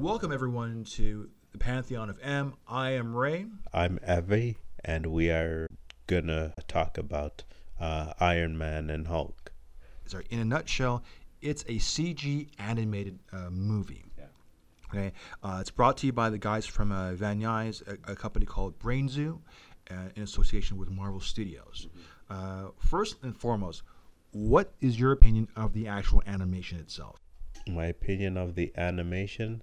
Welcome everyone to the Pantheon of M. I am Ray. I'm Evie, and we are gonna talk about uh, Iron Man and Hulk. Sorry, in a nutshell, it's a CG animated uh, movie. Yeah. Okay, uh, it's brought to you by the guys from uh, Van Nuys, a, a company called Brain Zoo, uh, in association with Marvel Studios. Uh, first and foremost, what is your opinion of the actual animation itself? My opinion of the animation,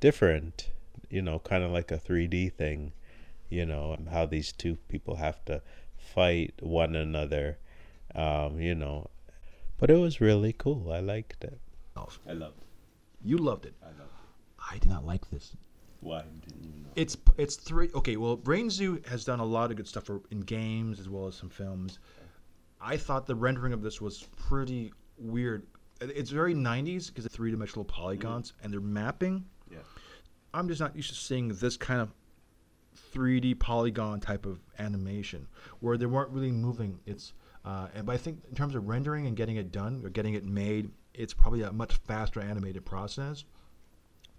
different. You know, kind of like a 3D thing. You know how these two people have to fight one another. Um, you know, but it was really cool. I liked it. I loved it. You loved it. I loved it. I did not like this. Why didn't you know? It's it's three. Okay, well, Brain Zoo has done a lot of good stuff for, in games as well as some films. I thought the rendering of this was pretty weird. It's very 90s because of three dimensional polygons and they're mapping. Yeah. I'm just not used to seeing this kind of 3D polygon type of animation where they weren't really moving. It's uh, and but I think in terms of rendering and getting it done or getting it made, it's probably a much faster animated process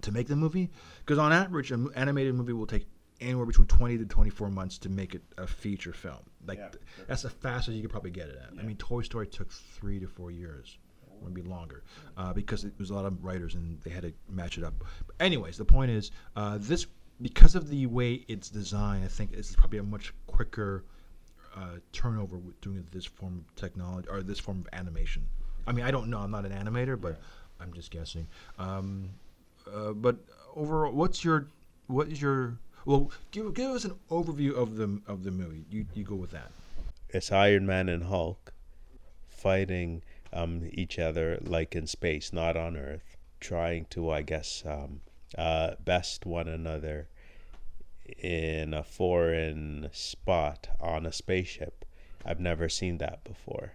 to make the movie. Because on average, an animated movie will take anywhere between 20 to 24 months to make it a feature film. Like Yeah, sure. that's the fastest you could probably get it at. I mean, Toy Story took three to four years, or be longer, uh, because it was a lot of writers and they had to match it up. But anyways, the point is, uh, this because of the way it's designed, I think it's probably a much quicker uh, turnover with doing this form of technology or this form of animation. I mean, I don't know. I'm not an animator, but I'm just guessing. Um, uh, but overall, what's your what is your well? Give give us an overview of the of the movie. You you go with that. It's Iron Man and Hulk fighting um, each other like in space, not on Earth, trying to, I guess, um, uh, best one another in a foreign spot on a spaceship. I've never seen that before.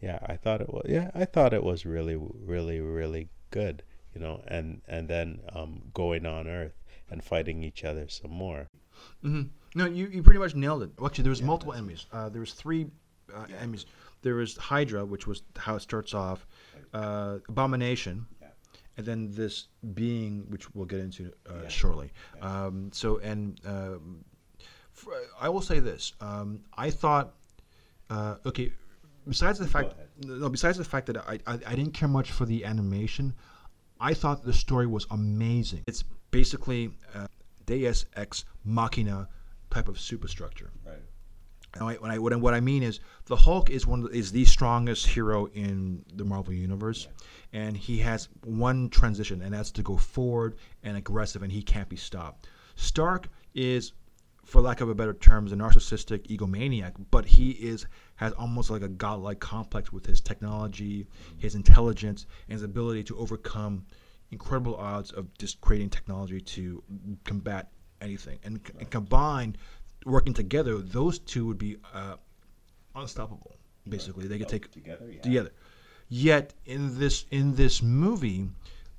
Yeah, I thought it was. Yeah, I thought it was really, really, really good. You know, and and then um, going on Earth and fighting each other some more. hmm No, you, you pretty much nailed it. Actually, there was multiple enemies. Uh, there was three uh, enemies. There was Hydra, which was how it starts off. Uh, Abomination, Yeah. and then this being, which we'll get into uh, Yeah. shortly. Um, so, and um, f- I will say this: um, I thought, uh, okay, besides the fact, no, besides the fact that I, I I didn't care much for the animation, I thought the story was amazing. It's basically uh, Deus ex machina type of superstructure. Right. And when I, what, I, what I mean is, the Hulk is one of the, is the strongest hero in the Marvel universe, and he has one transition, and that's to go forward and aggressive, and he can't be stopped. Stark is, for lack of a better term, is a narcissistic egomaniac, but he is has almost like a godlike complex with his technology, his intelligence, and his ability to overcome incredible odds of just creating technology to combat anything. And, and combined, working together, those two would be uh, unstoppable. Basically, they could take together. Yeah. together. Yet in this in this movie,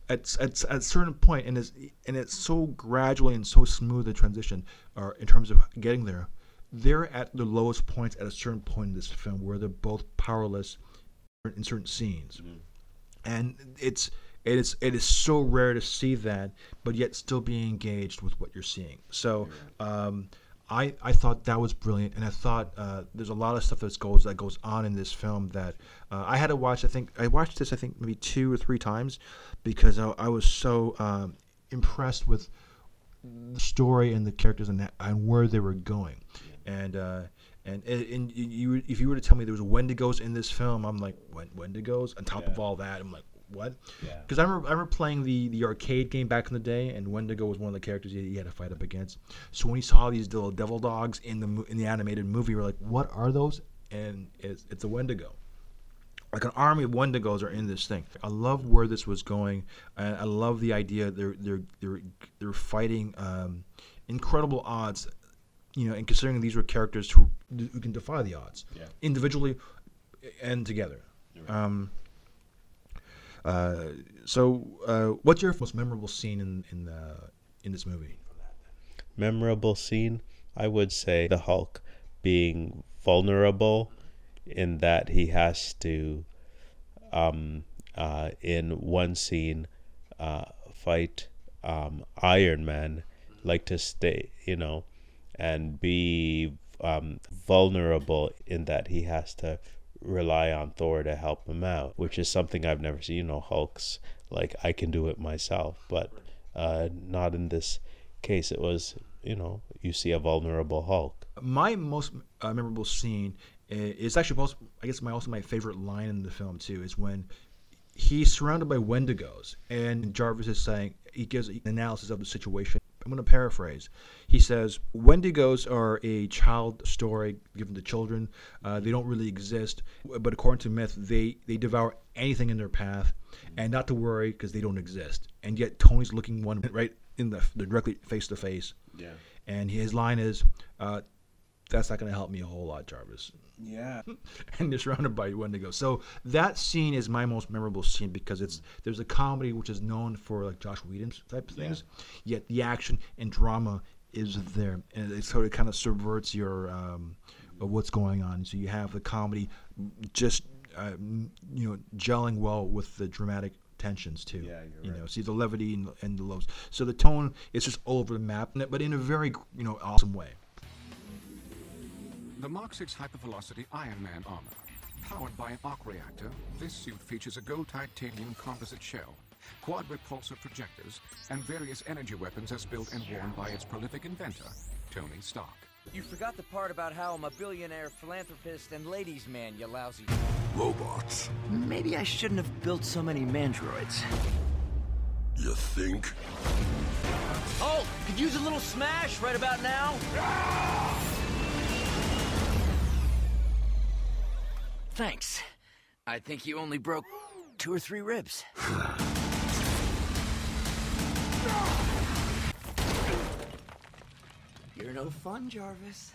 at, at, at a certain point, and it's and it's so gradually and so smooth the transition, or in terms of getting there, they're at the lowest points at a certain point in this film where they're both powerless in certain scenes, and it's it is it is so rare to see that, but yet still be engaged with what you're seeing. So. Um, I, I thought that was brilliant, and I thought uh, there's a lot of stuff that goes that goes on in this film that uh, I had to watch. I think I watched this I think maybe two or three times because I, I was so um, impressed with the story and the characters and, that, and where they were going. And uh, and and you, you if you were to tell me there was Wendigos in this film, I'm like Wen- Wendigos. On top of all that, I'm like what? Yeah. Because I remember, I remember playing the, the arcade game back in the day, and Wendigo was one of the characters you, you had to fight up against. So when you saw these little devil dogs in the in the animated movie, you're like, what are those? And it's, it's a Wendigo. Like an army of Wendigos are in this thing. I love where this was going, and I love the idea they're they're they're they're fighting um, incredible odds. You know, and considering these were characters who who can defy the odds Yeah. individually and together. Um, uh, so, uh, what's your most memorable scene in in the in this movie? memorable scene, I would say the Hulk being vulnerable in that he has to, um, uh, in one scene, uh, fight um, Iron Man like to stay, you know, and be um, vulnerable in that he has to rely on Thor to help him out, which is something I've never seen. You know, Hulk's like I can do it myself, but uh, not in this case. It was you know you see a vulnerable Hulk. My most uh, memorable scene is actually most, I guess my also my favorite line in the film too is when he's surrounded by Wendigos and Jarvis is saying he gives an analysis of the situation. I'm going to paraphrase. He says, Wendigos are a child story given to children. Uh, they don't really exist, but according to myth, they, they devour anything in their path, and not to worry because they don't exist. And yet Tony's looking one right in the directly face to face. Yeah. And his line is, uh, "That's not going to help me a whole lot, Jarvis." Yeah. and they're surrounded by Wendigo. So that scene is my most memorable scene because it's there's a comedy which is known for like Joss Whedon type of things, yeah. yet the action and drama is there, and it sort of kind of subverts your um, what's going on. So you have the comedy just uh, you know gelling well with the dramatic tensions too. Yeah, you right. know, see the levity and, and the lows. So the tone is just all over the map, but in a very you know awesome way. The Mark 6 Hypervelocity Iron Man armor. Powered by an arc reactor, this suit features a gold titanium composite shell, quad repulsor projectors, and various energy weapons as built and worn by its prolific inventor, Tony Stark. You forgot the part about how I'm a billionaire philanthropist and ladies' man, you lousy. Robots. Maybe I shouldn't have built so many mandroids. You think? Oh, could use a little smash right about now. Ah! Thanks. I think you only broke two or three ribs. You're no fun, Jarvis.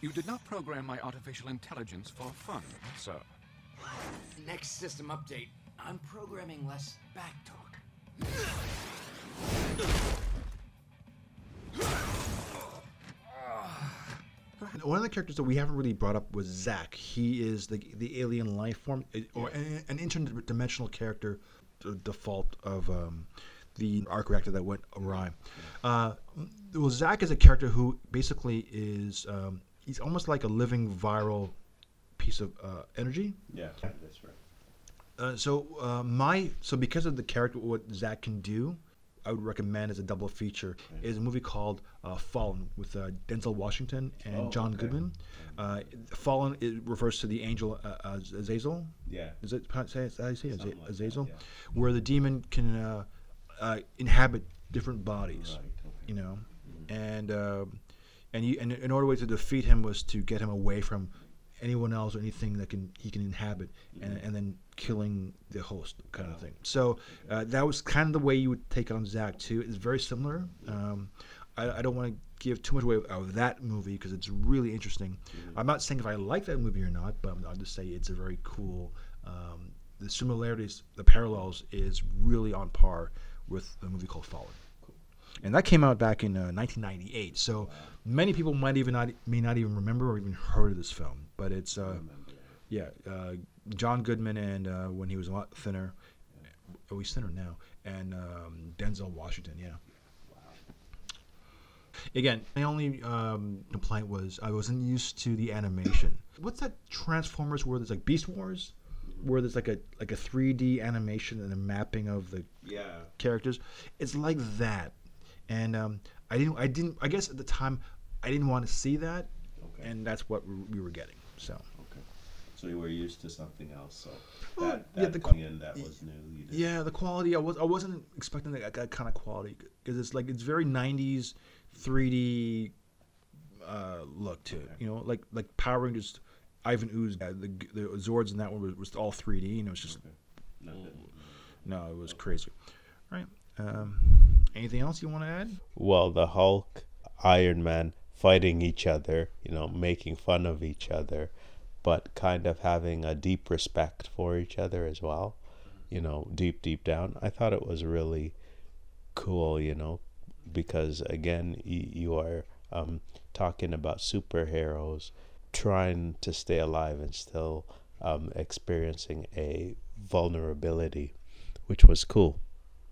You did not program my artificial intelligence for fun, sir. Next system update. I'm programming less backtalk. One of the characters that we haven't really brought up was Zzzax. He is the the alien life form, eh, or an, an interdimensional character, the default of um, the arc reactor that went awry. Uh, well, Zzzax is a character who basically is um, he's almost like a living viral piece of uh, energy. Yeah, that's right. Uh, so uh, my so because of the character, what Zzzax can do, I would recommend as a double feature is a movie called uh, Fallen with uh, Denzel Washington and Oh, John okay. Goodman. Uh, Fallen it refers to the angel uh, Azazel. Yeah. Is it how say how you say it? Something like that, Azazel, yeah. where the demon can uh, uh, inhabit different bodies. Right, okay. You know, and uh, and you and in order way to defeat him was to get him away from anyone else or anything that can he can inhabit, and, and then killing the host kind of thing. So uh, that was kind of the way you would take on Zzzax too. It's very similar. Um, I, I don't want to give too much away of that movie because it's really interesting. I'm not saying if I like that movie or not, but I'll just say it's a very cool. Um, the similarities, the parallels, is really on par with a movie called Fallen and that came out back in uh, 1998. So many people might even not may not even remember or even heard of this film. But it's uh, yeah, uh, John Goodman and uh, when he was a lot thinner, oh he's thinner now, and um, Denzel Washington. Yeah. Again, my only um, complaint was I wasn't used to the animation. What's that Transformers where there's like Beast Wars, where there's like a like a 3D animation and a mapping of the Yeah. characters. It's like that, and um, I didn't. I didn't. I guess at the time, I didn't want to see that, Okay. and that's what we we were getting. So Okay. So you were used to something else. So Well, that, yeah, the qu- in, that was new. Yeah, the quality. I was. I wasn't expecting that, that kind of quality because it's like it's very '90s 3D uh, look to it. You know, like like Power Rangers. Ivan Ooze, uh, the the Zords in that one was, was all 3D. You know, it's just No, no, it was crazy. right? Um, anything else you want to add? well, the Hulk, Iron Man fighting each other, you know, making fun of each other, but kind of having a deep respect for each other as well, you know, deep, deep down. I thought it was really cool, you know, because again, y- you are um, talking about superheroes trying to stay alive and still um, experiencing a vulnerability, which was cool.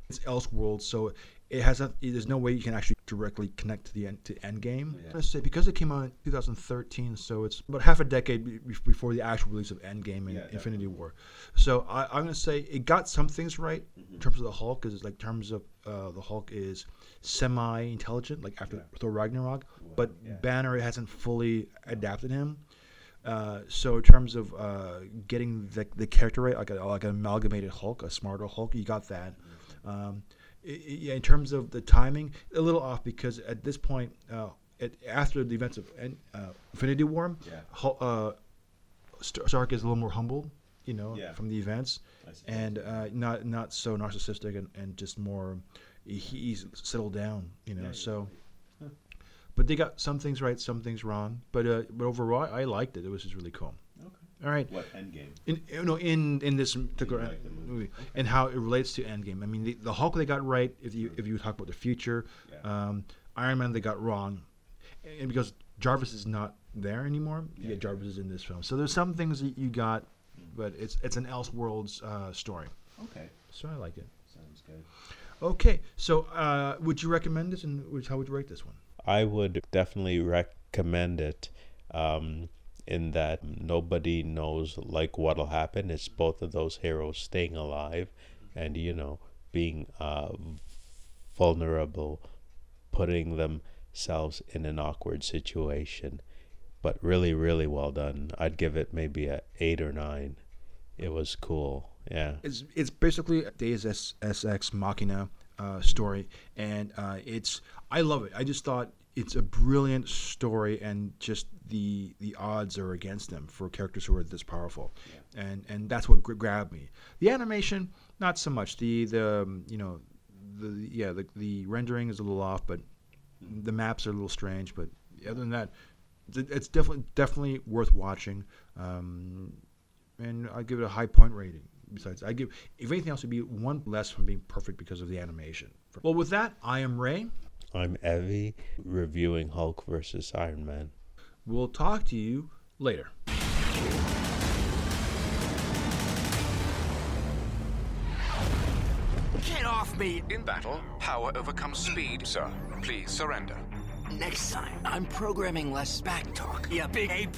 it's Elseworld, so it has a, there's no way you can actually directly connect to the end to Endgame. Let's say because it came out in 2013, so it's about half a decade be- be- before the actual release of Endgame and Infinity War. So I, I'm gonna say it got some things right in terms of the Hulk, because like terms of uh, the Hulk is semi-intelligent, like after Thor Ragnarok, but Banner hasn't fully adapted him. Uh, so in terms of uh, getting the, the character right, like a, like an amalgamated Hulk, a smarter Hulk, you got that. Um, i- i- yeah, in terms of the timing, a little off because at this point, uh, it, after the events of uh, Infinity War, Hul- uh, St- Stark is a little more humble, you know, Yeah. from the events, and uh, not not so narcissistic and, and just more. he- He's settled down, you know. so, but they got some things right, some things wrong. But uh, but overall, I liked it. It was just really cool. All right. What Endgame? In you know in in this particular like the movie. movie and how it relates to Endgame. I mean, the, the Hulk they got right. If you if you talk about the future, Yeah. um, Iron Man they got wrong, and because Jarvis is not there anymore, yeah, Yeah. Jarvis is in this film. So there's some things that you got, but it's it's an Elseworlds uh, story. Okay, So I like it. sounds good. Okay, so uh, would you recommend this, and would- how would you rate this one? I would definitely recommend it. Um, in that nobody knows like what'll happen. It's both of those heroes staying alive, and you know being uh, vulnerable, putting themselves in an awkward situation. But really, really well done. I'd give it maybe a eight or nine. It was cool. Yeah. It's it's basically a Deus Ex- Machina uh, story, and uh, it's I love it. I just thought it's a brilliant story, and just the the odds are against them for characters who are this powerful, and and that's what gra- grabbed me. The animation, not so much. The the um, you know the yeah the the rendering is a little off, but the maps are a little strange. But other than that, it's definitely definitely worth watching. Um, and I give it a high point rating. Besides, I give if anything else, it'd be one less from being perfect because of the animation. Well, with that, I am Ray. I'm Evie reviewing Hulk versus Iron Man. We'll talk to you later. Get off me! In battle, power overcomes speed, sir. Please surrender. Next time, I'm programming less back talk. You big ape.